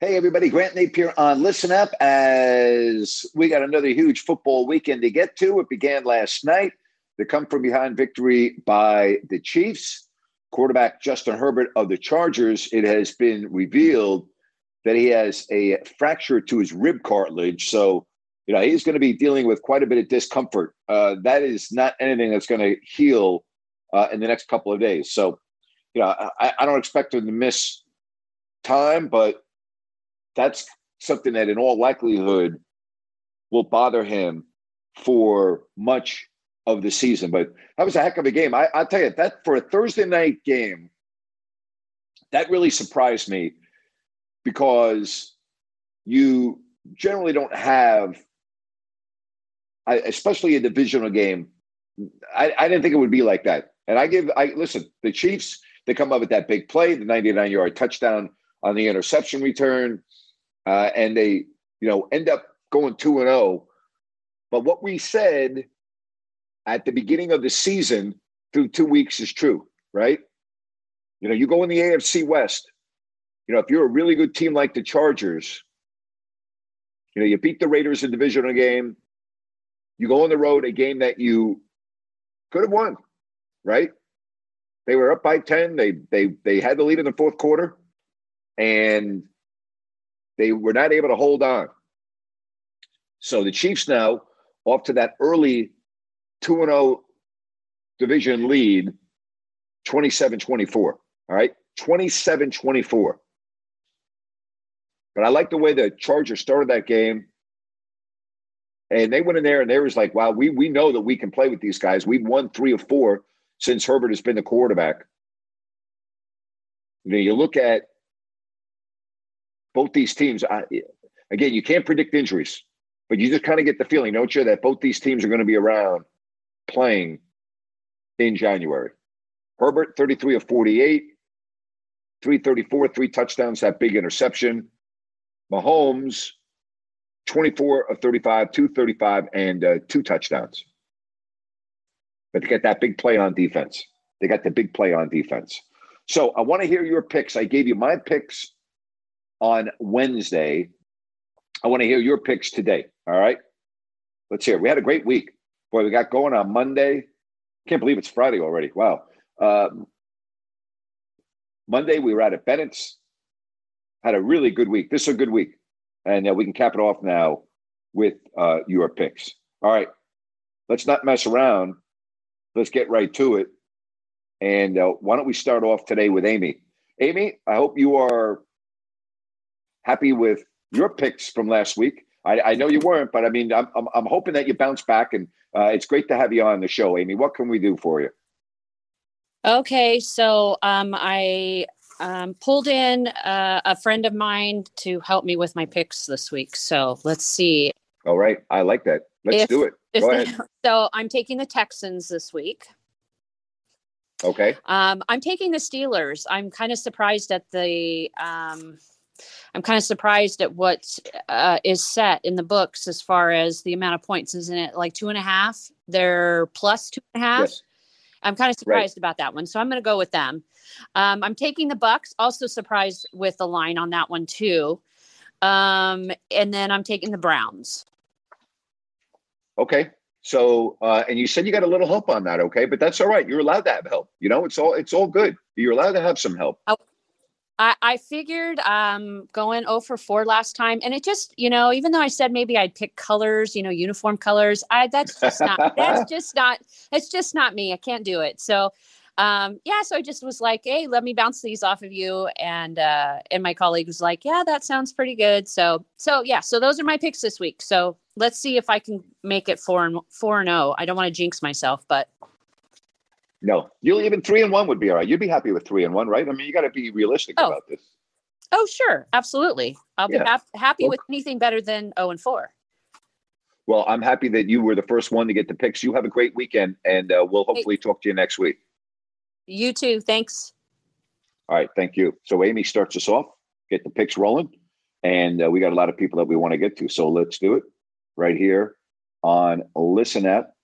Hey, everybody. Grant Napear on Listen Up as we got another huge football weekend to get to. It began last night. The come from behind victory by the Chiefs. Quarterback Justin Herbert of the Chargers. It has been revealed that he has a fracture to his rib cartilage. So, you know, he's going to be dealing with quite a bit of discomfort. Uh, that is not anything that's going to heal uh, in the next couple of days. So, you know, I, I don't expect him to miss time, but that's something that in all likelihood will bother him for much of the season. But that was a heck of a game. I, I'll tell you that for a Thursday night game, that really surprised me because you generally don't have, especially a divisional game. I, I didn't think it would be like that. And I give, I listen, the Chiefs, they come up with that big play, the 99 yard touchdown on the interception return, uh, and they, you know, end up going 2 and 0. But what we said at the beginning of the season through two weeks is true, right? You know, you go in the AFC West, you know, if you're a really good team like the Chargers, you know, you beat the Raiders in divisional game, you go on the road, a game that you could have won, right? They were up by 10. They they they had the lead in the fourth quarter, and they were not able to hold on. So the Chiefs now off to that early 2 0 division lead, 27 24. All right, 27 24. But I like the way the Chargers started that game. And they went in there and they was like, wow, we we know that we can play with these guys. We've won three or four since Herbert has been the quarterback. You know, you look at both these teams. I, again, you can't predict injuries, but you just kind of get the feeling, don't you, that both these teams are going to be around playing in January. Herbert, 33 of 48, 334, three touchdowns, that big interception. Mahomes, 24 of 35, 235, and uh, two touchdowns. But they get that big play on defense. They got the big play on defense. So I want to hear your picks. I gave you my picks on Wednesday. I want to hear your picks today. All right. Let's hear. We had a great week. Boy, we got going on Monday. Can't believe it's Friday already. Wow. Um, Monday, we were out at Bennett's. Had a really good week. This is a good week. And uh, we can cap it off now with uh, your picks. All right. Let's not mess around. Let's get right to it. And uh, why don't we start off today with Amy? Amy, I hope you are happy with your picks from last week. I, I know you weren't, but I mean, I'm, I'm, I'm hoping that you bounce back, and uh, it's great to have you on the show, Amy. What can we do for you? Okay, so um, I um, pulled in uh, a friend of mine to help me with my picks this week. So let's see. All right, I like that. Let's If- do it. Go ahead. so I'm taking the Texans this week. Okay. Um, I'm taking the Steelers. I'm kind of surprised at the. Um, I'm kind of surprised at what uh, is set in the books as far as the amount of points. Isn't it like two and a half? They're plus two and a half. Yes. I'm kind of surprised about that one, so I'm going to go with them. Um, I'm taking the Bucks. Also surprised with the line on that one too. Um, and then I'm taking the Browns. Okay. So, uh, and you said you got a little help on that, okay? But that's all right. You're allowed to have help. You know, it's all it's all good. You're allowed to have some help. I, I figured um going 0 for 4 last time and it just you know even though I said maybe I'd pick colors you know uniform colors I that's just not that's just not it's just not me I can't do it. So um yeah so I just was like hey let me bounce these off of you and uh and my colleague was like yeah that sounds pretty good. So so yeah so those are my picks this week. So let's see if I can make it 4 and 4 and 0 I don't want to jinx myself but No, you'll even three and one would be all right. You'd be happy with three and one, right? I mean, you got to be realistic Oh. about this. oh sure absolutely I'll Yeah. be hap- happy Well- with anything better than 0 and 4 Well, I'm happy that you were the first one to get the picks. You have a great weekend, and uh, we'll hopefully talk to you next week. you too thanks All right, thank you. So Amy starts us off, get the picks rolling, and uh, we got a lot of people that we want to get to. So let's do it right here on Listen Up.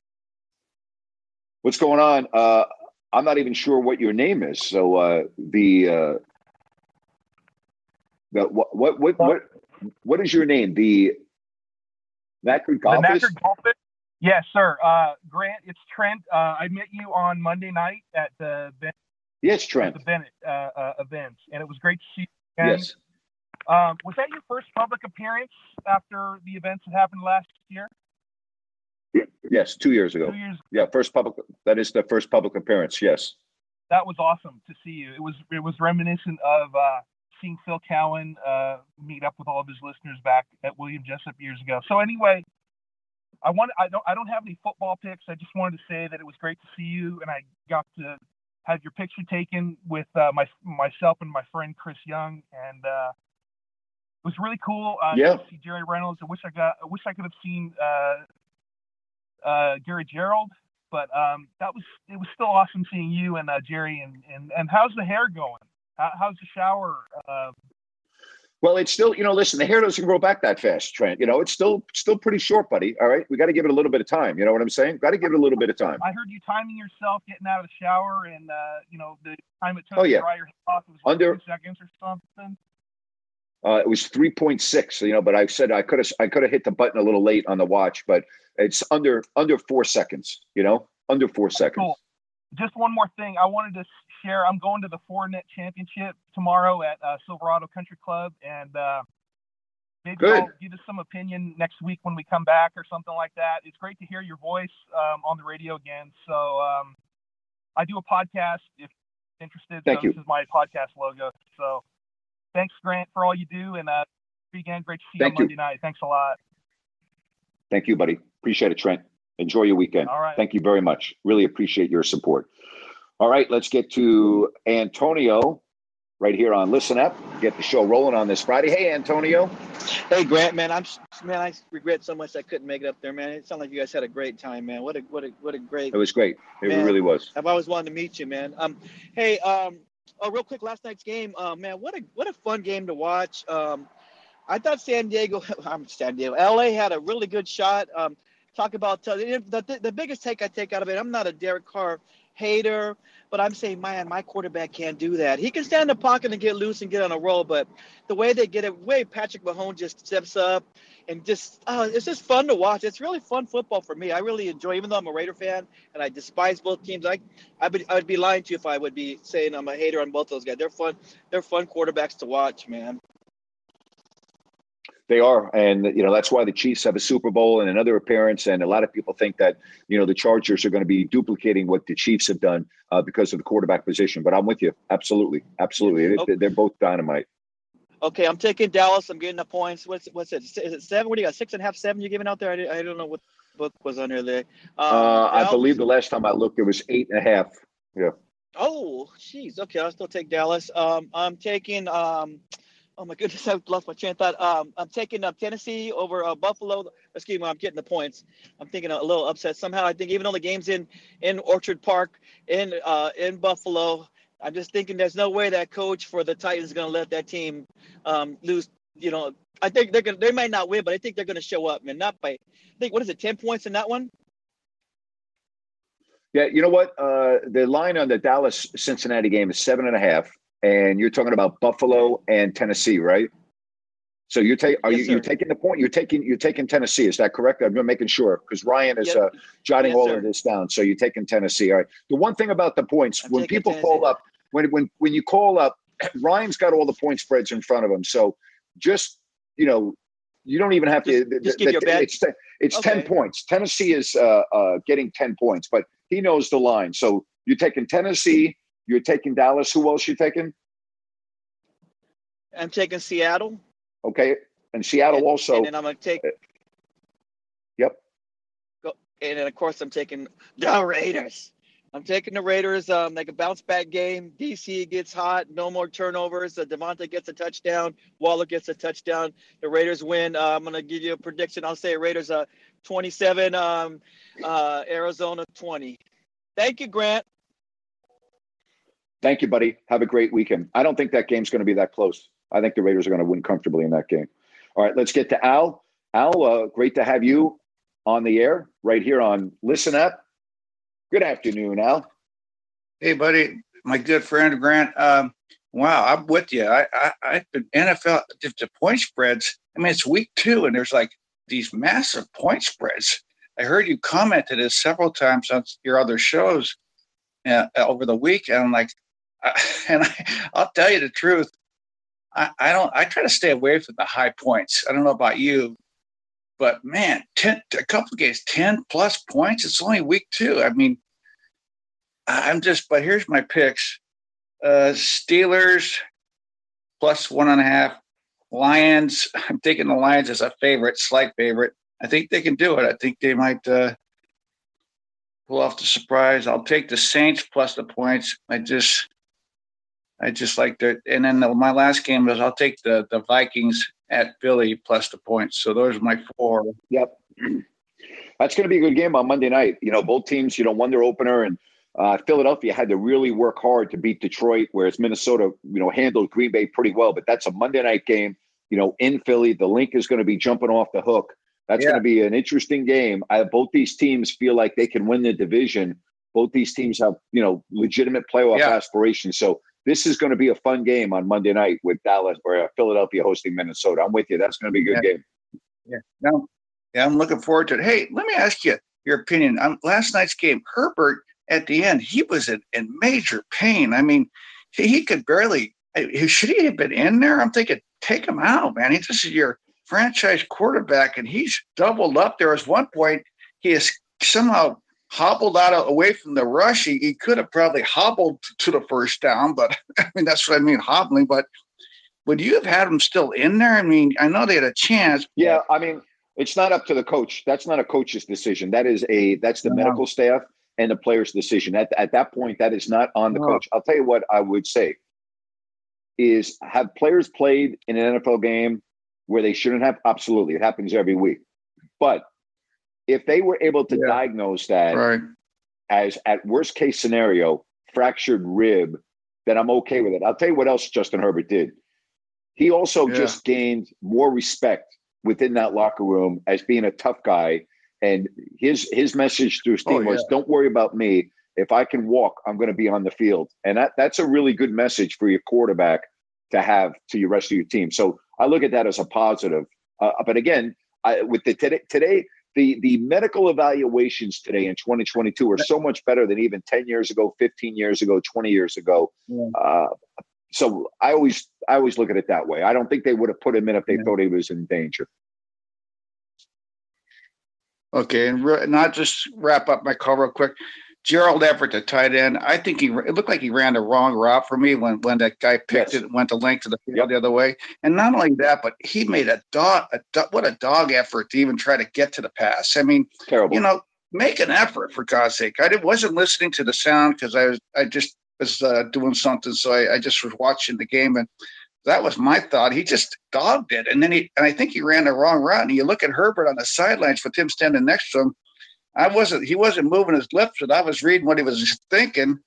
What's going on? Uh, I'm not even sure what your name is. So uh, the uh, the what what what what what is your name? The Knackered The Golfers. Knackered Golfers? Yes, sir. Uh, Grant, it's Trent. Uh, I met you on Monday night at the Ben- Yes, at Trent. the Bennett uh, uh, event, and it was great to see you again. Yes. Um, was that your first public appearance after the events that happened last year? Yes, two years ago. Two years. Yeah, first public. That is the first public appearance. Yes. That was awesome to see you. It was it was reminiscent of uh, seeing Phil Cowan uh, meet up with all of his listeners back at William Jessup years ago. So anyway, I want I don't I don't have any football picks. I just wanted to say that it was great to see you, and I got to have your picture taken with uh, my myself and my friend Chris Young, and uh, it was really cool. Uh, Yeah. to see Jerry Reynolds. I wish I got I wish I could have seen uh, Gary Gerould, but um, that was it was still awesome seeing you and uh, Jerry. And, and and how's the hair going? How, how's the shower? Uh, Well, it's still, you know, listen, the hair doesn't grow back that fast, Trent. You know, it's still still pretty short, buddy. All right. We got to give it a little bit of time. You know what I'm saying? Got to give it a little bit of time. I heard you timing yourself getting out of the shower, and uh, you know the time it took Oh, yeah. to dry your hair off was Under- two seconds or something. Uh, it was 3.6, you know, but I said I could have I could have hit the button a little late on the watch, but it's under under 4 seconds, you know? Under 4 seconds. Cool. Just one more thing, I wanted to share. I'm going to the Fortinet Championship tomorrow at uh, Silverado Country Club, and uh, maybe Good. I'll give us some opinion next week when we come back or something like that. It's great to hear your voice um, on the radio again. So um, I do a podcast if interested. Thank so you. This is my podcast logo. So thanks, Grant, for all you do, and uh, again, great to see Thank you you. on Monday night. Thanks a lot. Thank you, buddy. Appreciate it, Trent. Enjoy your weekend. All right. Thank you very much. Really appreciate your support. All right, let's get to Antonio right here on Listen Up. Get the show rolling on this Friday. Hey, Antonio. Hey Grant, man, I'm man. I regret so much I couldn't make it up there, man. It sounded like you guys had a great time, man. What a what a what a great. It was great. It Man. really was. I've always wanted to meet you, man. Um, hey, um, oh, real quick, last night's game, uh, man, what a what a fun game to watch. Um, I thought San Diego, I'm San Diego, LA had a really good shot. Um, talk about uh, the, the the biggest take I take out of it. I'm not a Derek Carr hater, but I'm saying, man, my quarterback can't do that. He can stand in the pocket and get loose and get on a roll, but the way they get it, way Patrick Mahomes just steps up and just, oh, it's just fun to watch. It's really fun football for me. I really enjoy, even though I'm a Raider fan and I despise both teams. I, I would, I would be lying to you if I would be saying I'm a hater on both those guys. They're fun. They're fun quarterbacks to watch, man. They are, and you know that's why the Chiefs have a Super Bowl and another appearance. And a lot of people think that you know the Chargers are going to be duplicating what the Chiefs have done uh, because of the quarterback position. But I'm with you, absolutely, absolutely. They- They're both dynamite. Okay, I'm taking Dallas. I'm getting the points. What's what's it? Is it seven? What do you got? Six and a half, seven? You're giving out there? I, I don't know what book was under there. Um, Uh, I believe the last time I looked, it was eight and a half. Yeah. Oh, jeez. Okay, I'll still take Dallas. Um, I'm taking. Um, oh my goodness, I lost my train of thought. Um, I'm taking uh, Tennessee over uh, Buffalo. Excuse me, I'm getting the points. I'm thinking a little upset somehow. I think even though the game's in in Orchard Park in uh in Buffalo, I'm just thinking there's no way that coach for the Titans is going to let that team um lose. You know, I think they're gonna. They might not win, but I think they're going to show up, man. Not by. I think what is it, ten points in that one? Yeah, you know what? Uh, the line on the Dallas Cincinnati game is seven and a half, and you're talking about Buffalo and Tennessee, right? So you're taking are Yes, you you're taking the point? You're taking you're taking Tennessee. Is that correct? I'm making sure because Ryan is Yep. uh, jotting Yes, all sir. of this down. So you're taking Tennessee. All right. The one thing about the points I'm when people call up when when when you call up Ryan's got all the point spreads in front of him, so just you know, you don't even have to. Just give your bet. It's it's ten points. Tennessee is uh, uh, getting ten points, but he knows the line. So you're taking Tennessee. You're taking Dallas. Who else you taking? I'm taking Seattle. Okay, and Seattle and, also. And then I'm going to take. Yep. Go, and then of course I'm taking the Raiders. I'm taking the Raiders. Um, like a bounce back game. DC gets hot. No more turnovers. Uh, Davante gets a touchdown. Waller gets a touchdown. The Raiders win. Uh, I'm going to give you a prediction. I'll say Raiders uh, 27. Um, uh, Arizona 20. Thank you, Grant. Thank you, buddy. Have a great weekend. I don't think that game's going to be that close. I think the Raiders are going to win comfortably in that game. All right, let's get to Al. Al, uh, great to have you on the air right here on Listen Up. Good afternoon, Al. Hey, buddy, my good friend Grant. Um, wow, I'm with you. I, I, I've been NFL if the point spreads. I mean, it's week two, and there's like these massive point spreads. I heard you commented this several times on your other shows uh, over the week, and I'm like, and I, I'll tell you the truth. I, I don't. I try to stay away from the high points. I don't know about you, but man, ten a couple games, ten plus points. It's only week two. I mean, I'm just. But here's my picks: uh, Steelers plus one and a half. Lions. I'm taking the Lions as a favorite, slight favorite. I think they can do it. I think they might uh, pull off the surprise. I'll take the Saints plus the points. I just. I just like that. And then the, my last game was I'll take the the Vikings at Philly plus the points. So those are my four. Yep. That's going to be a good game on Monday night. You know, both teams, you know, won their opener, and uh, Philadelphia had to really work hard to beat Detroit, whereas Minnesota, you know, handled Green Bay pretty well. But that's a Monday night game, you know, in Philly. The Linc is going to be jumping off the hook. That's Yeah. going to be an interesting game. I, both these teams feel like they can win the division. Both these teams have, you know, legitimate playoff Yeah. aspirations. So this is going to be a fun game on Monday night with Dallas or uh, Philadelphia hosting Minnesota. I'm with you. That's going to be a good Yeah. game. Yeah. No, yeah, I'm looking forward to it. Hey, let me ask you your opinion on last night's game. Herbert at the end, he was in, in major pain. I mean, he, he could barely. Should he have been in there? I'm thinking, take him out, man. He, this is your franchise quarterback, and he's doubled up. There was one point he is somehow hobbled out of, away from the rush. He, he could have probably hobbled to the first down, but I mean that's what I mean hobbling. But would you have had him still in there? I mean, I know they had a chance. Yeah, I mean, it's not up to the coach. That's not a coach's decision. That is a that's the No. medical staff and the player's decision. At at that point, that is not on the No. coach. I'll tell you what I would say is have players played in an NFL game where they shouldn't have? Absolutely. It happens every week. But if they were able to Yeah. diagnose that Right. as at worst case scenario, fractured rib, then I'm okay with it. I'll tell you what else Justin Herbert did. He also Yeah. just gained more respect within that locker room as being a tough guy. And his his message to his Oh, was, yeah. "Don't worry about me. If I can walk, I'm going to be on the field." And that that's a really good message for your quarterback to have to your rest of your team. So I look at that as a positive. Uh, but again, I, with the today, today the the medical evaluations today in 2022 are so much better than even 10 years ago 15 years ago 20 years ago Yeah. uh, so i always i always look at it that way i don't think they would have put him in if they Yeah. thought he was in danger Okay, and re- not just wrap up my call real quick. Gerald Everett, the tight end. I think he it looked like he ran the wrong route for me when when that guy picked Yes. it and went the length of the field Yep. the other way. And not only that, but he made a dog a do- what a dog effort to even try to get to the pass. I mean, terrible you know, make an effort for God's sake. I wasn't listening to the sound because I was I just was uh, doing something, so I, I just was watching the game, and that was my thought. He just dogged it, and then he and I think he ran the wrong route. And you look at Herbert on the sidelines with him standing next to him. I wasn't. He wasn't moving his lips, but I was reading what he was thinking.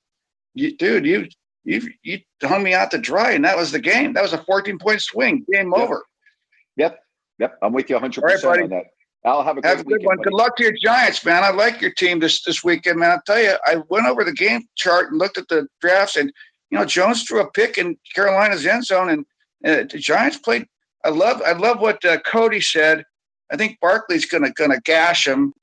You, dude, you you you hung me out to dry, and that was the game. That was a 14 point swing. Game Yeah. over. yep yep i'm with you 100% All right, on that i'll have a great Have a good weekend, one. buddy. Good luck to your Giants, man. I like your team this this weekend, man. I'll tell you, I went over the game chart and looked at the drafts, and you know Jones threw a pick in Carolina's end zone, and uh, the Giants played. I love I love what uh, Cody said. I think Barkley's gonna gonna gash him,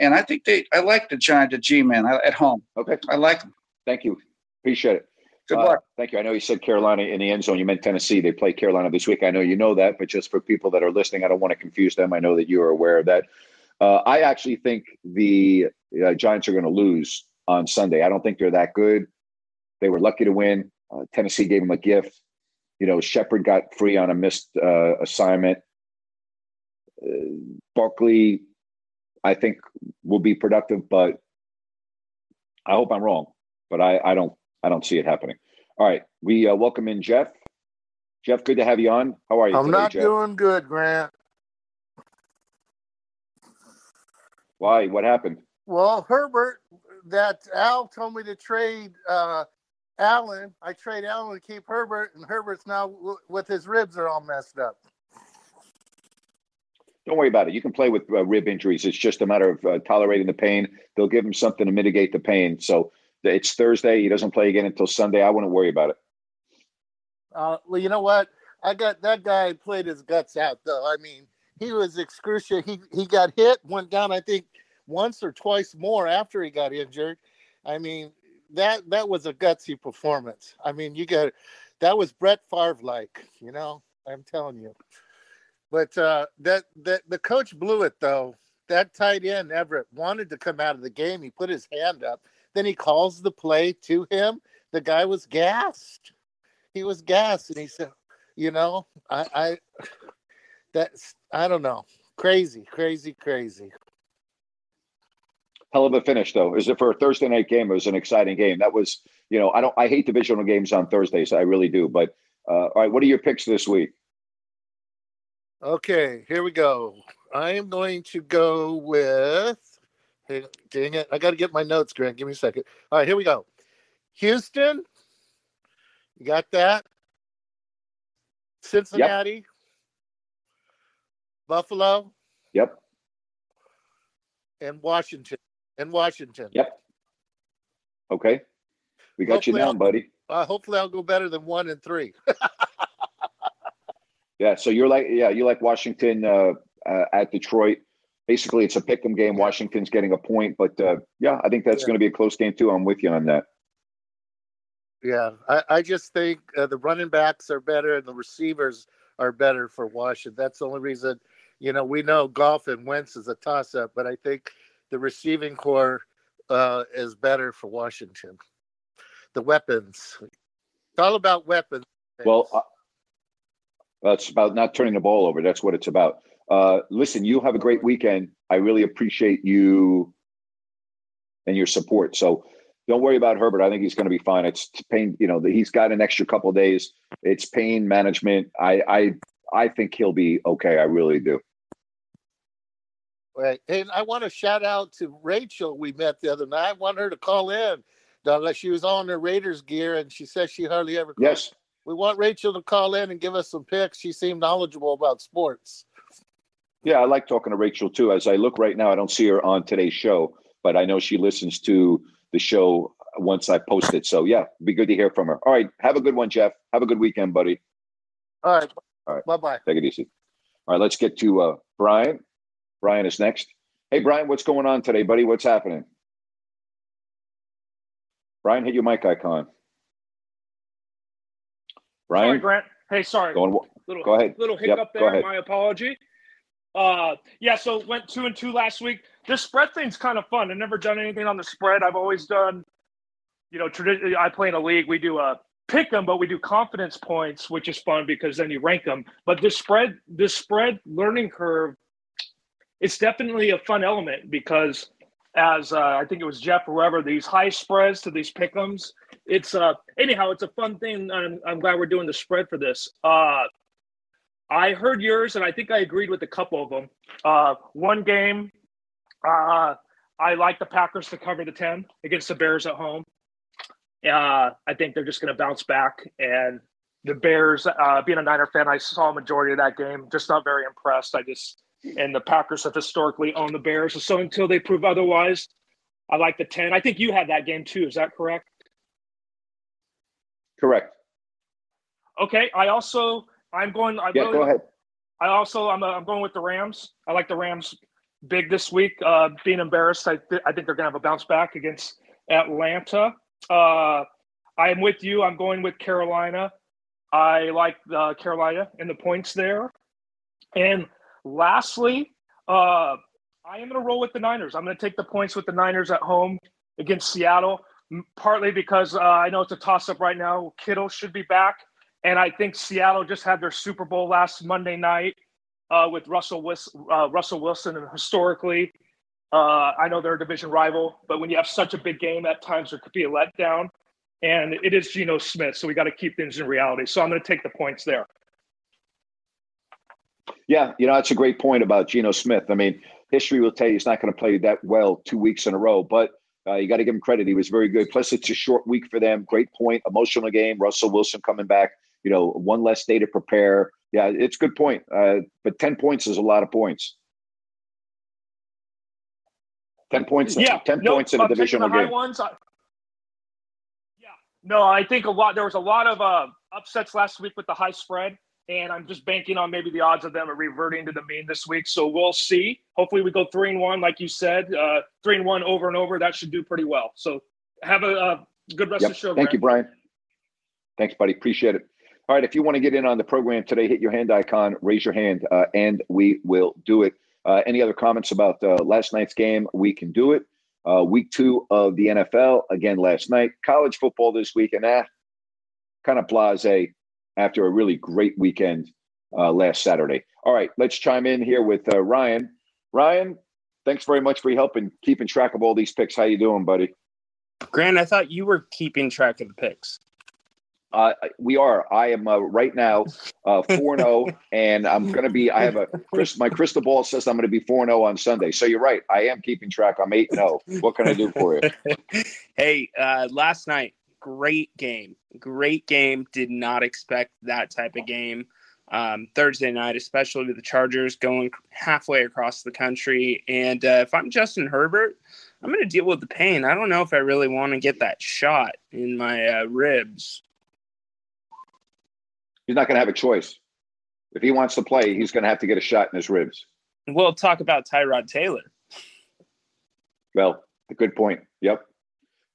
and I think they. I like the Giant, the G man at home. okay I like them. thank you appreciate it Good Uh, luck. Thank you. I know you said Carolina in the end zone. You meant Tennessee. They play Carolina this week. I know you know that, but just for people that are listening, I don't want to confuse them. I know that you are aware of that. Uh, I actually think the uh, Giants are going to lose on Sunday. I don't think they're that good. They were lucky to win. Uh, Tennessee gave them a gift. You know, Shepard got free on a missed uh, assignment. Uh, Barkley, I think, will be productive, but I hope I'm wrong. But I, I don't, I don't see it happening. All right, we uh, welcome in Jeff. Jeff, good to have you on. How are you? I'm today, not Jeff? doing good, Grant. Why? What happened? Well, Herbert, that Al told me to trade uh, Allen. I trade Allen to keep Herbert, and Herbert's now w- with his ribs are all messed up. Don't worry about it. You can play with uh, rib injuries. It's just a matter of uh, tolerating the pain. They'll give him something to mitigate the pain. So it's Thursday. He doesn't play again until Sunday. I wouldn't worry about it. Uh, well, you know what? I got that guy played his guts out, though. I mean, he was excruciating. He he got hit, went down. I think once or twice more after he got injured. I mean, that that was a gutsy performance. I mean, you got that was Brett Favre like, you know. I'm telling you. But uh, that that the coach blew it though. That tight end Everett wanted to come out of the game. He put his hand up. Then he calls the play to him. The guy was gassed. He was gassed, and he said, "You know, I, I that's I don't know, crazy, crazy, crazy." Hell of a finish, though. Is it for a Thursday night game? It was an exciting game. That was, you know, I don't. I hate divisional games on Thursdays. I really do. But uh, all right, what are your picks this week? Okay, here we go. I am going to go with. Hey, dang it! I got to get my notes, Grant. Give me a second. All right, here we go. Houston, you got that? Cincinnati, Buffalo, Yep. and Washington. And Washington. Yep. Okay. We got you Hopefully down, I'll- buddy. Uh, hopefully, I'll go better than one and three. Yeah. So you're like, yeah, you like Washington uh, uh, at Detroit. Basically, it's a pick 'em game. Washington's getting a point, but uh, yeah, I think that's Yeah. going to be a close game too. I'm with you on that. Yeah, I, I just think uh, the running backs are better and the receivers are better for Washington. That's the only reason. You know, we know Goff and Wentz is a toss up, but I think the receiving corps uh, is better for Washington. The weapons. It's all about weapons. Well, uh, that's about not turning the ball over. That's what it's about. Uh, listen, you have a great weekend. I really appreciate you and your support. So don't worry about Herbert. I think he's going to be fine. It's pain. You know, he's got an extra couple of days. It's pain management. I, I, I think he'll be okay. I really do. Right. And I want to shout out to Rachel we met the other night. I want her to call in. Uh, She was on her Raiders gear and she says she hardly ever calls. Yes. We want Rachel to call in and give us some picks. She seemed knowledgeable about sports. Yeah, I like talking to Rachel too. As I look right now, I don't see her on today's show, but I know she listens to the show once I post it. So yeah, be good to hear from her. All right, have a good one, Jeff. Have a good weekend, buddy. All right. All right. Bye bye. Take it easy. All right, let's get to uh, Brian. Brian is next. Hey, Brian, what's going on today, buddy? What's happening? Brian, hit your mic icon. Sorry, Grant. Hey, sorry. going. little, go ahead. Little Yep, hiccup go there. My apology. Uh, yeah. So went two and two last week. This spread thing's kind of fun. I've never done anything on the spread. I've always done, you know, traditionally. I play in a league. We do a pick them, but we do confidence points, which is fun because then you rank them. But this spread, this spread learning curve, it's definitely a fun element because as uh, I think it was Jeff or whoever, these high spreads to these pick'ems. It's uh anyhow, it's a fun thing. I'm, I'm glad we're doing the spread for this. Uh, I heard yours, and I think I agreed with a couple of them. Uh, one game, uh, I like the Packers to cover the ten against the Bears at home. Uh, I think they're just going to bounce back, and the Bears. Uh, being a Niner fan, I saw a majority of that game. Just not very impressed. I just and the Packers have historically owned the Bears. So until they prove otherwise, I like the 10. I think you had that game too. Is that correct? Correct. Okay. I also, I'm going, I Yeah, really, go ahead. I also, I'm, uh, I'm going with the Rams. I like the Rams big this week. Uh, being embarrassed, I, th- I think they're going to have a bounce back against Atlanta. Uh, I am with you. I'm going with Carolina. I like uh, Carolina and the points there. And lastly, uh, I am going to roll with the Niners. I'm going to take the points with the Niners at home against Seattle, partly because uh, I know it's a toss up right now. Kittle should be back. And I think Seattle just had their Super Bowl last Monday night uh, with Russell, Wis- uh, Russell Wilson. And historically, uh, I know they're a division rival, but when you have such a big game, at times there could be a letdown. And it is Geno Smith, so we got to keep things in reality. So I'm going to take the points there. Yeah, you know, that's a great point about Geno Smith. I mean, history will tell you he's not going to play that well two weeks in a row, but uh, you got to give him credit. He was very good. Plus, it's a short week for them. Great point. Emotional game. Russell Wilson coming back. You know, one less day to prepare. Yeah, it's good point. Uh, but 10 points is a lot of points. 10 points. Yeah, 10 no, points in a divisional the high game. Ones. I- yeah, no, I think a lot. There was a lot of uh, upsets last week with the high spread, and I'm just banking on maybe the odds of them reverting to the mean this week. So we'll see. Hopefully, we go three and one, like you said, uh, three and one over and over. That should do pretty well. So have a, uh good rest Yep. of the show. Thank Grant. you, Brian. Thanks, buddy. Appreciate it. All right. If you want to get in on the program today, hit your hand icon, raise your hand, uh, and we will do it. Uh, any other comments about uh, last night's game? We can do it. Uh, week two of the NFL again last night. College football this week, and ah, kind of blase after a really great weekend uh, last Saturday. All right, let's chime in here with uh, Ryan. Ryan, thanks very much for your help in keeping track of all these picks. How you doing, buddy? Grant, I thought you were keeping track of the picks. Uh, we are. I am uh, right now uh, four and zero, and I'm going to be. I have a My crystal ball says I'm going to be four and zero on Sunday. So you're right. I am keeping track. I'm eight and zero. What can I do for you? hey, uh, last night, great game. Great game. Did not expect that type of game. Um, Thursday night, especially with the Chargers going halfway across the country. And uh, if I'm Justin Herbert, I'm going to deal with the pain. I don't know if I really want to get that shot in my uh, ribs. He's not going to have a choice. If he wants to play, he's going to have to get a shot in his ribs. We'll talk about Tyrod Taylor. Well, a good point. Yep.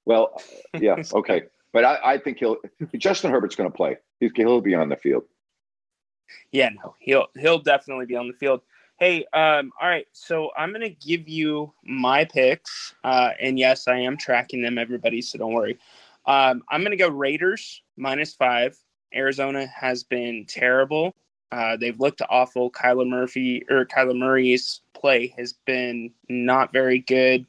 Well, yeah. Okay. But I, I think he'll. Justin Herbert's going to play. He's, he'll be on the field. Yeah, no, he'll he'll definitely be on the field. Hey, um, all right, so I'm gonna give you my picks, uh, and yes, I am tracking them, everybody, so don't worry. Um, I'm gonna go Raiders minus five. Arizona has been terrible. Uh, they've looked awful. Kyler Murphy or Kyler Murray's play has been not very good.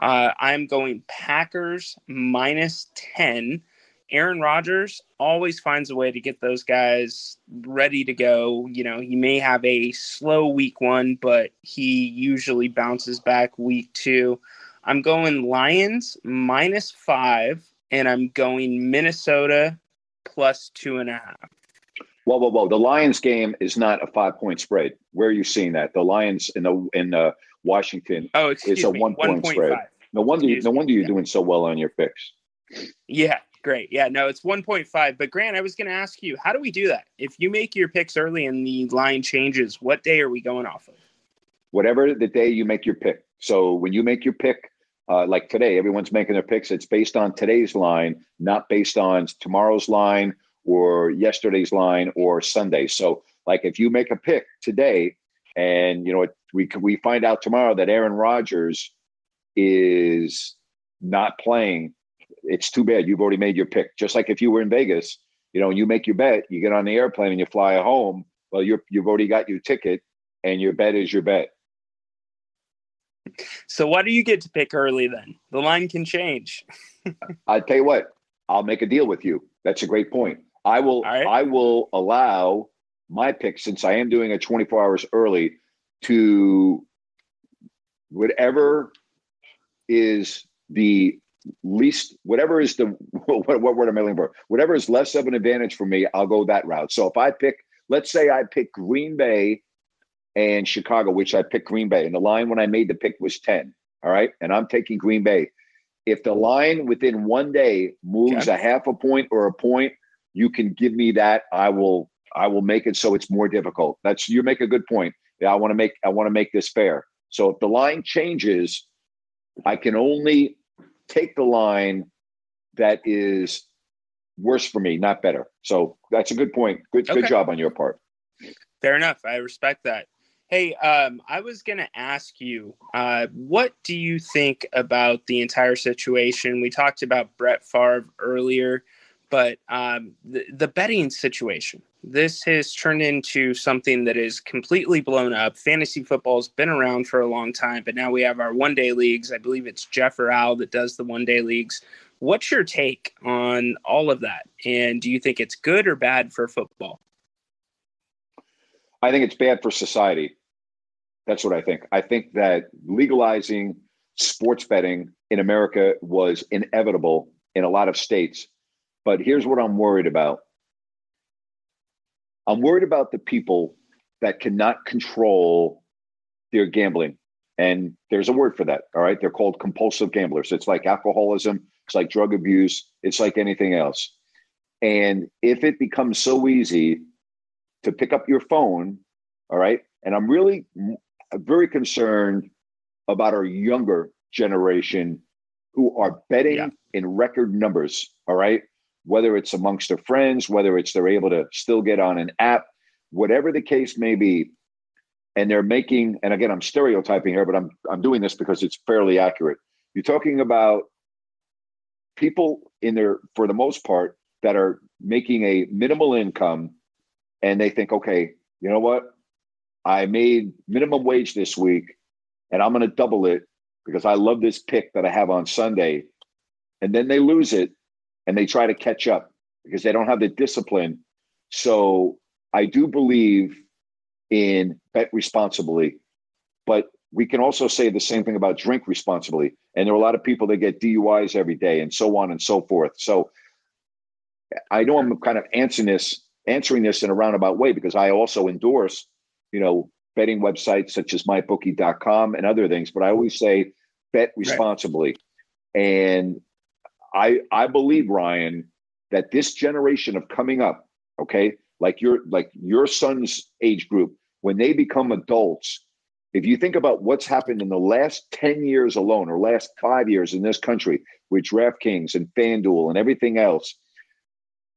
Uh, I'm going Packers minus ten. Aaron Rodgers always finds a way to get those guys ready to go. You know, he may have a slow week one, but he usually bounces back week two. I'm going Lions minus five, and I'm going Minnesota plus two and a half. Whoa, whoa, whoa! The Lions game is not a five-point spread. Where are you seeing that? The Lions in the in uh, Washington Oh, is excuse a me, one-point spread. 1.5. No wonder. Excuse no wonder you're doing so well on your picks. Yeah, great. Yeah, no, it's 1.5. But Grant, I was going to ask you, how do we do that? If you make your picks early and the line changes, what day are we going off of? whatever the day you make your pick. So when you make your pick, uh, like today, everyone's making their picks. It's based on today's line, not based on tomorrow's line or yesterday's line or Sunday. So like if you make a pick today, and you know we we find out tomorrow that Aaron Rodgers is not playing, it's too bad. You've already made your pick. Just like if you were in Vegas, you know, and you make your bet, you get on the airplane and you fly home. Well, you're you've already got your ticket, and your bet is your bet. So why do you get to pick early then? The line can change. I tell you what, I'll make a deal with you. That's a great point. I will. I will allow my pick since I am doing a 24 hours early to whatever is the least, whatever is the what, what word am I looking for? Whatever is less of an advantage for me, I'll go that route. So if I pick, let's say I pick Green Bay and Chicago, which I picked Green Bay, and the line when I made the pick was 10. All right, and I'm taking Green Bay. If the line within one day moves a half a point or a point, you can give me that. I will. I will make it so it's more difficult. That's you make a good point. Yeah, I want to make. I want to make this fair. So if the line changes, I can only take the line that is worse for me, not better. So that's a good point. Good good job on your part. Fair enough. I respect that. Hey, um, I was going to ask you, uh, what do you think about the entire situation? We talked about Brett Favre earlier, but um, the, the betting situation. This has turned into something that is completely blown up. Fantasy football's been around for a long time, but now we have our one day leagues. I believe it's Jeff or Al that does the one day leagues. What's your take on all of that? And do you think it's good or bad for football? I think it's bad for society. That's what I think. I think that legalizing sports betting in America was inevitable in a lot of states. But here's what I'm worried about I'm worried about the people that cannot control their gambling. And there's a word for that. All right. They're called compulsive gamblers. It's like alcoholism, it's like drug abuse, it's like anything else. And if it becomes so easy to pick up your phone, all right, and I'm really very concerned about our younger generation who are betting in record numbers, all right, whether it's amongst their friends, whether it's they're able to still get on an app, whatever the case may be. And they're making, and again, I'm stereotyping here, but I'm I'm doing this because it's fairly accurate. You're talking about people in their, for the most part, that are making a minimal income and they think, okay, you know what? I made minimum wage this week and I'm going to double it because I love this pick that I have on Sunday. And then they lose it and they try to catch up because they don't have the discipline. So I do believe in bet responsibly, but we can also say the same thing about drink responsibly. And there are a lot of people that get DUIs every day and so on and so forth. So I know I'm kind of answering this, answering this in a roundabout way because I also endorse, you know, betting websites such as mybookie.com and other things, but I always say bet responsibly. And I I believe, Ryan, that this generation of coming up, okay, like your like your son's age group, when they become adults, if you think about what's happened in the last 10 years alone or last five years in this country with DraftKings and FanDuel and everything else,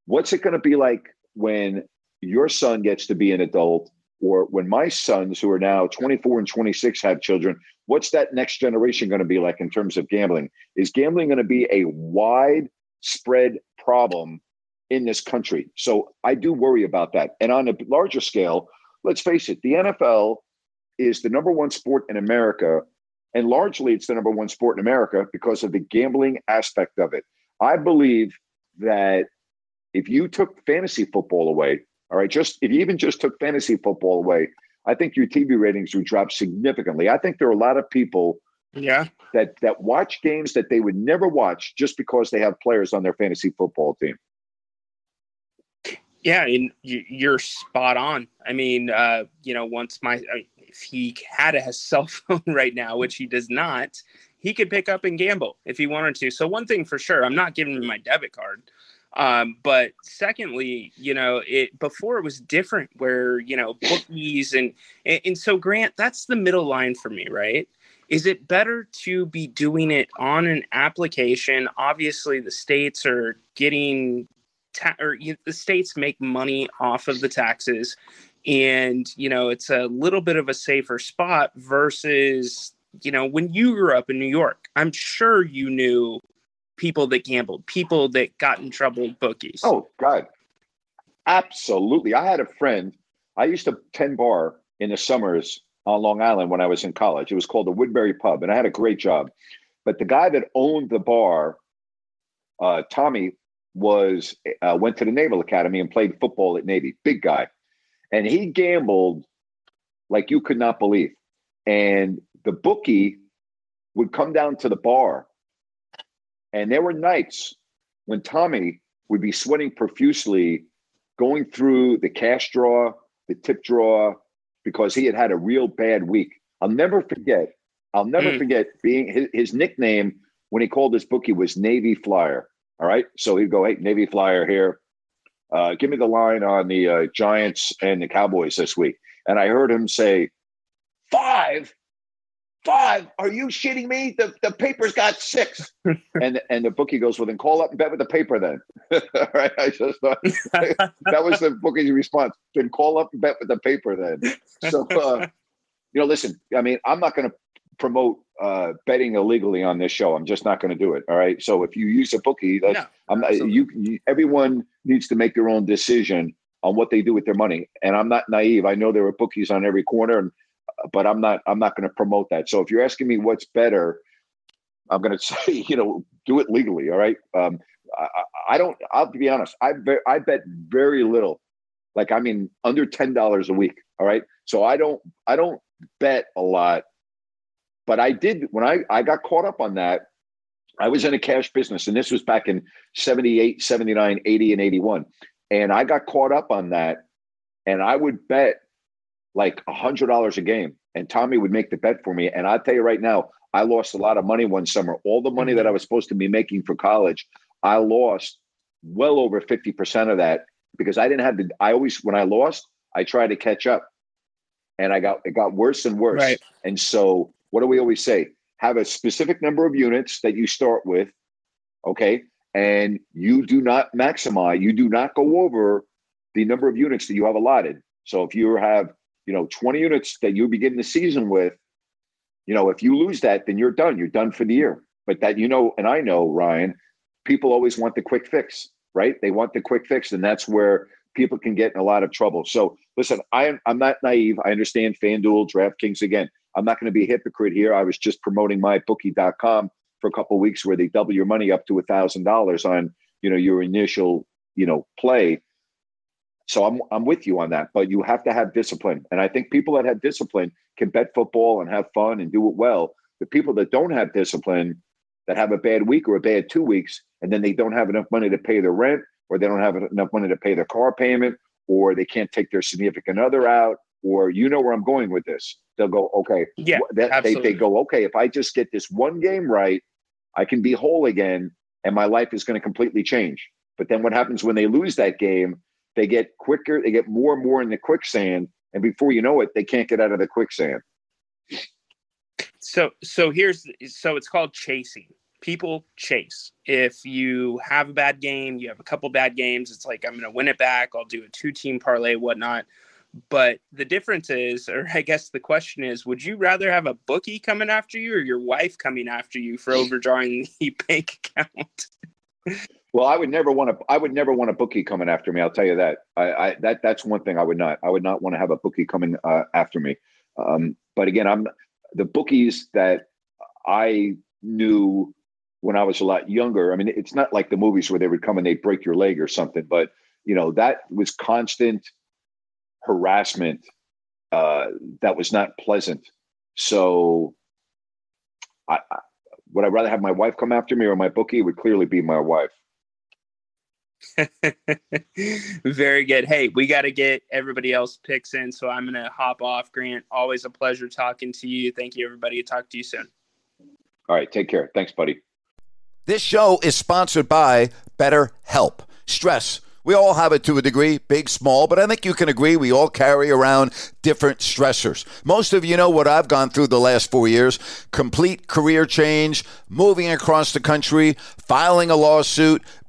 what's it going to be like when your son gets to be an adult or when my sons who are now 24 and 26 have children what's that next generation going to be like in terms of gambling? Is gambling going to be a widespread problem in this country? So i do worry about that. And on a larger scale let's face it the nfl is the number one sport in america and largely it's the number one sport in america because of the gambling aspect of it. I believe that if you took fantasy football away, all right, just if you even just took fantasy football away, I think your TV ratings would drop significantly. I think there are a lot of people yeah that that watch games that they would never watch just because they have players on their fantasy football team. Yeah, and you- you're spot on. I mean, uh, you know, once my if he had a cell phone right now, which he does not, he could pick up and gamble if he wanted to. So one thing for sure, I'm not giving him my debit card. Um, but secondly, you know, it before it was different where, you know, bookies and, and and so Grant, that's the middle line for me, right? Is it better to be doing it on an application? Obviously, the states are getting ta- or you, the states make money off of the taxes and you know it's a little bit of a safer spot versus you know when you grew up in new york i'm sure you knew people that gambled people that got in trouble with bookies Oh God, absolutely. I had a friend. I used to tend bar in the summers on Long Island when I was in college. It was called the Woodbury Pub, and I had a great job. But the guy that owned the bar, uh, Tommy, was uh, went to the Naval Academy and played football at Navy. Big guy, and he gambled like you could not believe. And the bookie would come down to the bar, and there were nights when Tommy would be sweating profusely going through the cash draw, the tip draw, because he had had a real bad week. I'll never forget. I'll never Mm. forget being his, his nickname when he called his bookie was Navy Flyer. All right. So he'd go, Hey, Navy Flyer here. Uh, give me the line on the uh, Giants and the Cowboys this week. And I heard him say, Five. Five. Are you shitting me? The the paper's got six. and and the bookie goes, well, then call up and bet with the paper then. All right. I just thought that was the bookie's response. Then call up and bet with the paper then. So uh, you know, listen, I mean, I'm not gonna promote uh, betting illegally on this show. I'm just not going to do it. All right. So if you use a bookie, that's, No, I'm not, you, you. Everyone needs to make their own decision on what they do with their money. And I'm not naive. I know there are bookies on every corner, and but I'm not. I'm not going to promote that. So if you're asking me what's better, I'm going to say, you know, do it legally. All right. Um, I, I don't. I'll be honest. I bet. I bet very little. Like I mean, under ten dollars a week. All right. So I don't. I don't bet a lot but I did when I, I got caught up on that. I was in a cash business, and this was back in 78, 79, 80, and 81. And I got caught up on that. And I would bet like a hundred dollars a game. And Tommy would make the bet for me. And I'll tell you right now, I lost a lot of money one summer. All the money that mm-hmm. I was supposed to be making for college, I lost well over 50% of that because I didn't have the I always when I lost, I tried to catch up. And I got it got worse and worse. Right. And so what do we always say? Have a specific number of units that you start with, okay? And you do not maximize, you do not go over the number of units that you have allotted. So if you have, you know, 20 units that you begin the season with, you know, if you lose that, then you're done. You're done for the year. But that, you know, and I know, Ryan, people always want the quick fix, right? They want the quick fix, and that's where people can get in a lot of trouble. So listen, i'm, I'm not naive. I understand FanDuel, DraftKings. Again, I'm not going to be a hypocrite here. I was just promoting mybookie.com for a couple weeks where they double your money up to a thousand dollars on, you know, your initial, you know, play. So I'm I'm with you on that, but you have to have discipline. And I think people that have discipline can bet football and have fun and do it well. The people that don't have discipline, that have a bad week or a bad two weeks, and then they don't have enough money to pay their rent, or they don't have enough money to pay their car payment, or they can't take their significant other out, or you know where I'm going with this. They'll go, okay, Yeah, that, they, they go, okay, if I just get this one game right, I can be whole again, and my life is going to completely change. But then what happens when they lose that game? They get quicker, they get more and more in the quicksand, and before you know it, they can't get out of the quicksand. So so here's so it's called chasing. People chase. If you have a bad game, you have a couple bad games, it's like I'm gonna win it back. I'll do a two team parlay, whatnot. But the difference is, or I guess the question is, would you rather have a bookie coming after you or your wife coming after you for overdrawing the bank account? Well, I would never want to. I would never want a bookie coming after me. I'll tell you that. I, I that that's one thing I would not. I would not want to have a bookie coming uh, after me. Um, but again, I'm the bookies that I knew when I was a lot younger. I mean, it's not like the movies where they would come and they'd break your leg or something. But you know, that was constant harassment. Uh, that was not pleasant. So, I, I would I rather have my wife come after me or my bookie? It would clearly be my wife. Very good. Hey, we got to get everybody else picks in, so I'm gonna hop off. Grant, always a pleasure talking to you. Thank you, everybody. Talk to you soon. All right, take care. Thanks, buddy. This show is sponsored by BetterHelp. Stress. We all have it to a degree, big, small, but I think you can agree we all carry around different stressors. Most of you know what I've gone through the last four years complete career change, moving across the country, filing a lawsuit,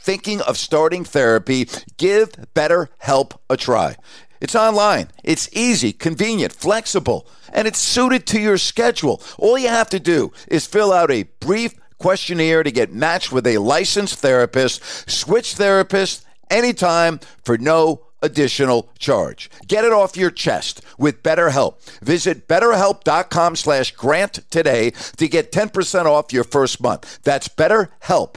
thinking of starting therapy, give BetterHelp a try. It's online. It's easy, convenient, flexible, and it's suited to your schedule. All you have to do is fill out a brief questionnaire to get matched with a licensed therapist, switch therapists anytime for no additional charge. Get it off your chest with BetterHelp. Visit betterhelp.com slash grant today to get 10% off your first month. That's betterhelp,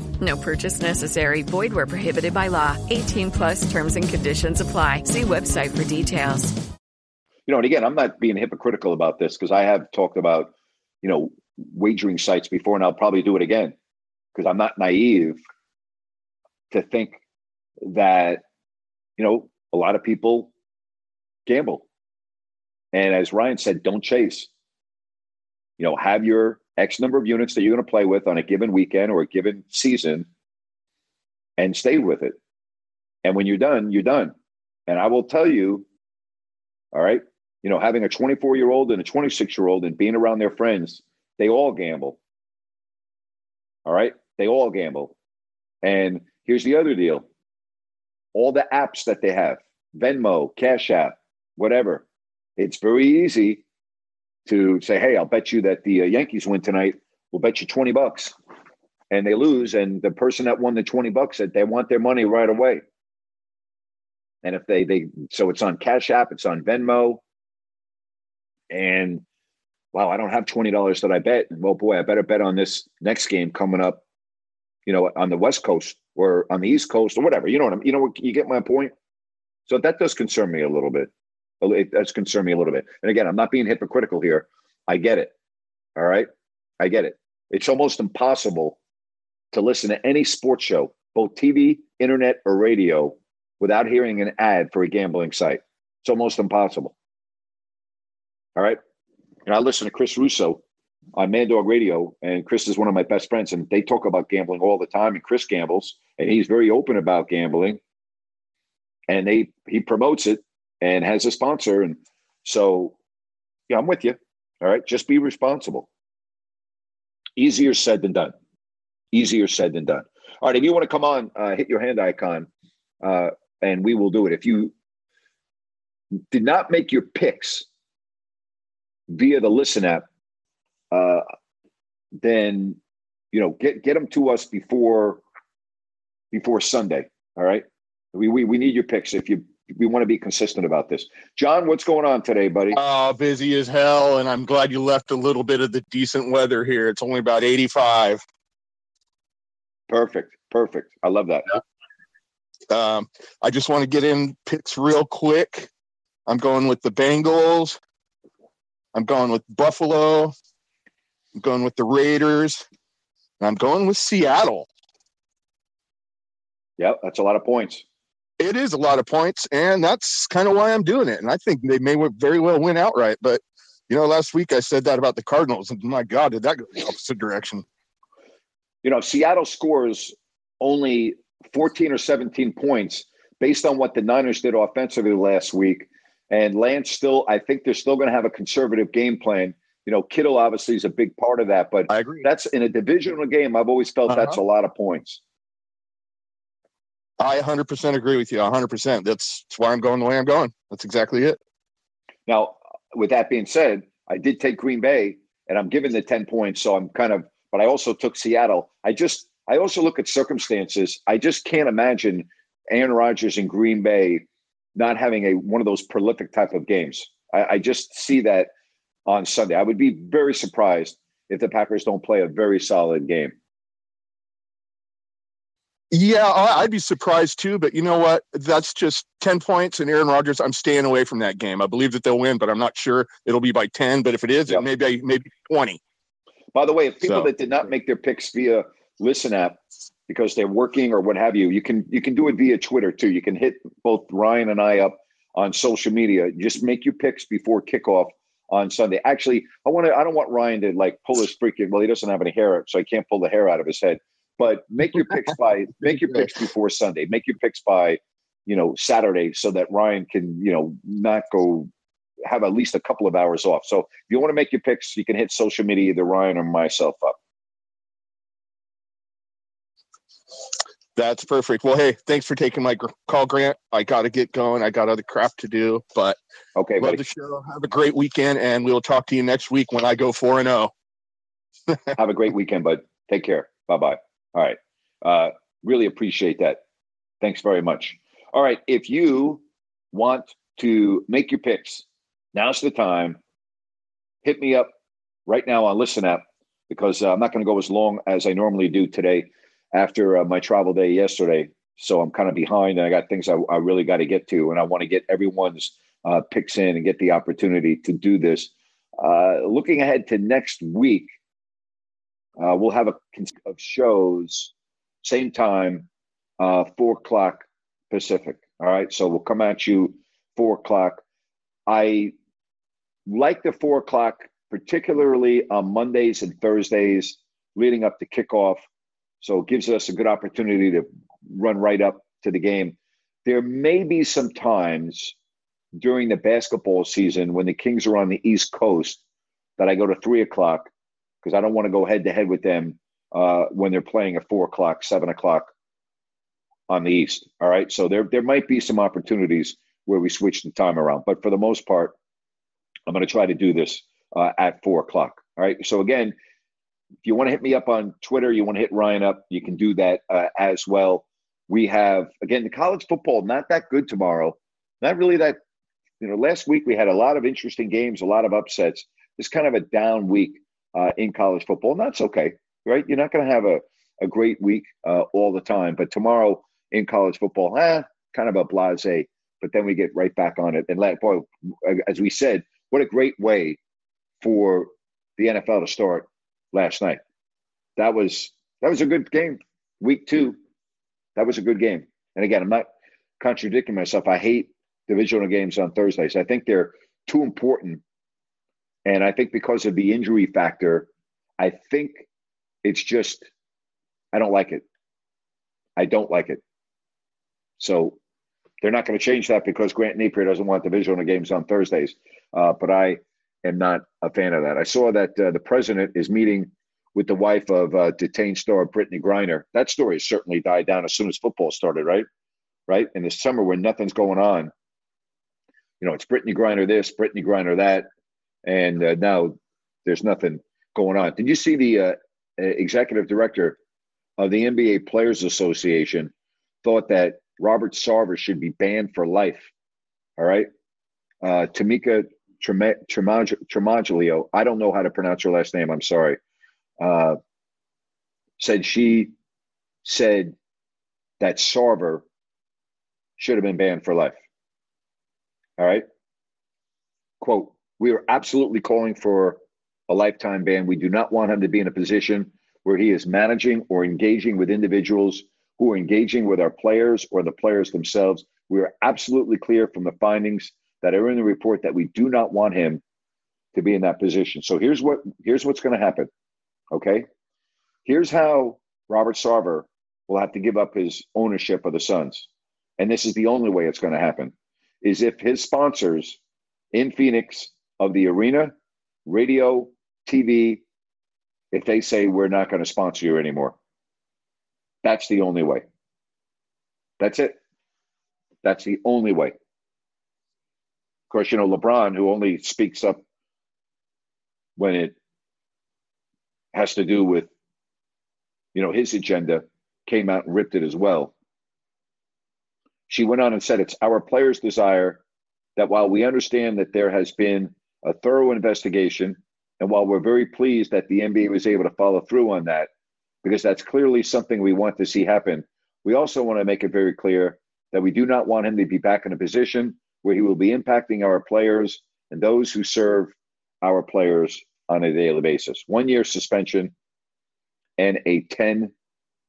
No purchase necessary. Void where prohibited by law. 18 plus terms and conditions apply. See website for details. You know, and again, I'm not being hypocritical about this because I have talked about, you know, wagering sites before, and I'll probably do it again because I'm not naive to think that, you know, a lot of people gamble. And as Ryan said, don't chase. You know, have your X number of units that you're going to play with on a given weekend or a given season and stay with it. And when you're done, you're done. And I will tell you, all right, you know, having a 24 year old and a 26 year old and being around their friends, they all gamble. All right, they all gamble. And here's the other deal all the apps that they have Venmo, Cash App, whatever. It's very easy to say, hey, I'll bet you that the uh, Yankees win tonight. We'll bet you 20 bucks. And they lose. And the person that won the 20 bucks said they want their money right away. And if they, they, so it's on Cash App, it's on Venmo. And wow, I don't have $20 that I bet. Well, boy, I better bet on this next game coming up, you know, on the West Coast or on the East Coast or whatever. You know what I'm, you know, you get my point? So that does concern me a little bit. It does concern me a little bit. And again, I'm not being hypocritical here. I get it. All right. I get it. It's almost impossible to listen to any sports show, both TV, internet, or radio, without hearing an ad for a gambling site. It's almost impossible. All right. And I listen to Chris Russo on Mad Dog Radio, and Chris is one of my best friends, and they talk about gambling all the time. And Chris gambles, and he's very open about gambling, and they he promotes it and has a sponsor. And so, yeah, I'm with you. All right. Just be responsible. Easier said than done. Easier said than done. All right. If you want to come on, uh, hit your hand icon uh, and we will do it. If you did not make your picks via the Listen app, uh, then you know get get them to us before before Sunday. All right, we we, we need your picks. If you we want to be consistent about this. John, what's going on today, buddy? Uh, busy as hell, and I'm glad you left a little bit of the decent weather here. It's only about 85. Perfect, perfect. I love that. Um, I just want to get in picks real quick. I'm going with the Bengals. I'm going with Buffalo. I'm going with the Raiders. And I'm going with Seattle. Yep, that's a lot of points it is a lot of points, and that's kind of why I'm doing it. And I think they may very well win outright. But you know, last week I said that about the Cardinals, and my God, did that go the opposite direction? You know, Seattle scores only 14 or 17 points based on what the Niners did offensively last week. And Lance still, I think they're still going to have a conservative game plan. You know, Kittle obviously is a big part of that, but I agree. That's in a divisional game. I've always felt uh-huh. that's a lot of points. I 100% agree with you. 100%. That's, that's why I'm going the way I'm going. That's exactly it. Now, with that being said, I did take Green Bay and I'm given the 10 points. So I'm kind of, but I also took Seattle. I just, I also look at circumstances. I just can't imagine Aaron Rodgers in Green Bay not having a one of those prolific type of games. I, I just see that on Sunday. I would be very surprised if the Packers don't play a very solid game. Yeah, I'd be surprised too. But you know what? That's just 10 points and Aaron Rodgers. I'm staying away from that game. I believe that they'll win, but I'm not sure it'll be by 10. But if it is, yep. it may be maybe 20. By the way, if people so. that did not make their picks via Listen app because they're working or what have you, you can you can do it via Twitter too. You can hit both Ryan and I up on social media. Just make your picks before kickoff on Sunday. Actually, I want to. I don't want Ryan to like pull his freaking. Well, he doesn't have any hair, so he can't pull the hair out of his head. But make your picks by make your picks before Sunday. Make your picks by you know Saturday so that Ryan can you know not go have at least a couple of hours off. So if you want to make your picks, you can hit social media, either Ryan or myself up. That's perfect. Well, hey, thanks for taking my call, Grant. I got to get going. I got other crap to do, but okay, love buddy. the show. Have a great weekend, and we'll talk to you next week when I go four and zero. Oh. Have a great weekend, bud. Take care. Bye bye. All right. Uh, really appreciate that. Thanks very much. All right. If you want to make your picks, now's the time. Hit me up right now on Listen App because uh, I'm not going to go as long as I normally do today after uh, my travel day yesterday. So I'm kind of behind and I got things I, I really got to get to. And I want to get everyone's uh, picks in and get the opportunity to do this. Uh, looking ahead to next week, uh, we'll have a of shows, same time, uh, four o'clock Pacific. All right, so we'll come at you four o'clock. I like the four o'clock, particularly on Mondays and Thursdays leading up to kickoff. So it gives us a good opportunity to run right up to the game. There may be some times during the basketball season when the Kings are on the East Coast that I go to three o'clock because I don't want to go head to head with them uh, when they're playing at four o'clock, seven o'clock on the East. All right. So there, there might be some opportunities where we switch the time around. But for the most part, I'm going to try to do this uh, at four o'clock. All right. So again, if you want to hit me up on Twitter, you want to hit Ryan up, you can do that uh, as well. We have again the college football not that good tomorrow. Not really that. You know, last week we had a lot of interesting games, a lot of upsets. It's kind of a down week uh, in college football, and that's okay, right? You're not going to have a, a great week uh, all the time, but tomorrow in college football, eh, kind of a blase. But then we get right back on it. And let boy, as we said, what a great way for the NFL to start last night. That was that was a good game. Week two, that was a good game. And again, I'm not contradicting myself. I hate divisional games on Thursdays. I think they're too important. And I think because of the injury factor, I think it's just I don't like it. I don't like it. So they're not going to change that because Grant Napear doesn't want the divisional games on Thursdays. Uh, but I am not a fan of that. I saw that uh, the president is meeting with the wife of uh, detained star Brittney Griner. That story has certainly died down as soon as football started, right? Right in the summer when nothing's going on, you know, it's Brittney Griner this, Brittney Griner that, and uh, now there's nothing going on. Did you see the uh, executive director of the NBA Players Association thought that Robert Sarver should be banned for life? All right, uh, Tamika Tremaglio, I don't know how to pronounce her last name. I'm sorry. Uh, said she said that Sarver should have been banned for life. All right. Quote, we are absolutely calling for a lifetime ban. We do not want him to be in a position where he is managing or engaging with individuals who are engaging with our players or the players themselves. We are absolutely clear from the findings that are in the report that we do not want him to be in that position. So here's what here's what's going to happen. Okay, here's how Robert Sarver will have to give up his ownership of the Suns, and this is the only way it's going to happen: is if his sponsors in Phoenix of the arena, radio, TV, if they say we're not going to sponsor you anymore. That's the only way. That's it. That's the only way Of course, you know, LeBron, who only speaks up when it has to do with, you know, his agenda, came out and ripped it as well. She went on and said, It's our players' desire that while we understand that there has been a thorough investigation, and while we're very pleased that the NBA was able to follow through on that, because that's clearly something we want to see happen, we also want to make it very clear that we do not want him to be back in a position where he will be impacting our players and those who serve our players on a daily basis. One year suspension and a $10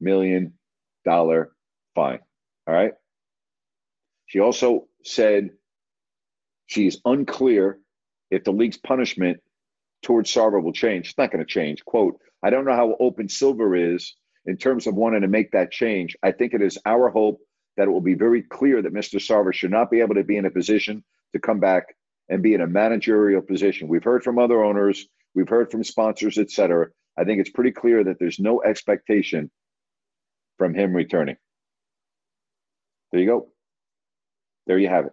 million fine. All right. She also said she's unclear if the league's punishment towards Sarver will change. It's not going to change. Quote, I don't know how open Silver is in terms of wanting to make that change. I think it is our hope that it will be very clear that Mr. Sarver should not be able to be in a position to come back and be in a managerial position. We've heard from other owners, we've heard from sponsors, et cetera. I think it's pretty clear that there's no expectation from him returning. There you go. There you have it.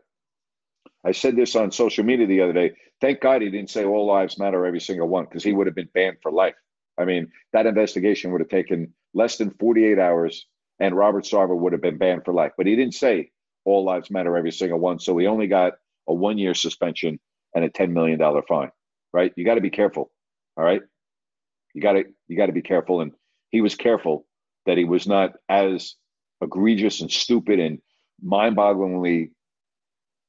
I said this on social media the other day. Thank God he didn't say all lives matter, every single one, because he would have been banned for life. I mean, that investigation would have taken less than 48 hours, and Robert Sarver would have been banned for life. But he didn't say all lives matter, every single one. So he only got a one year suspension and a $10 million fine, right? You got to be careful. All right. You got to, you got to be careful. And he was careful that he was not as egregious and stupid and mind bogglingly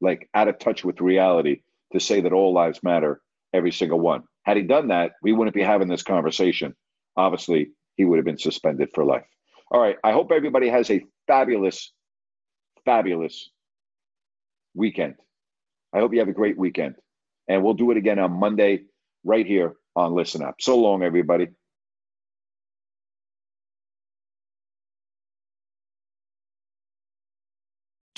like out of touch with reality to say that all lives matter, every single one. Had he done that, we wouldn't be having this conversation. Obviously, he would have been suspended for life. All right. I hope everybody has a fabulous, fabulous weekend. I hope you have a great weekend. And we'll do it again on Monday right here on Listen Up. So long, everybody.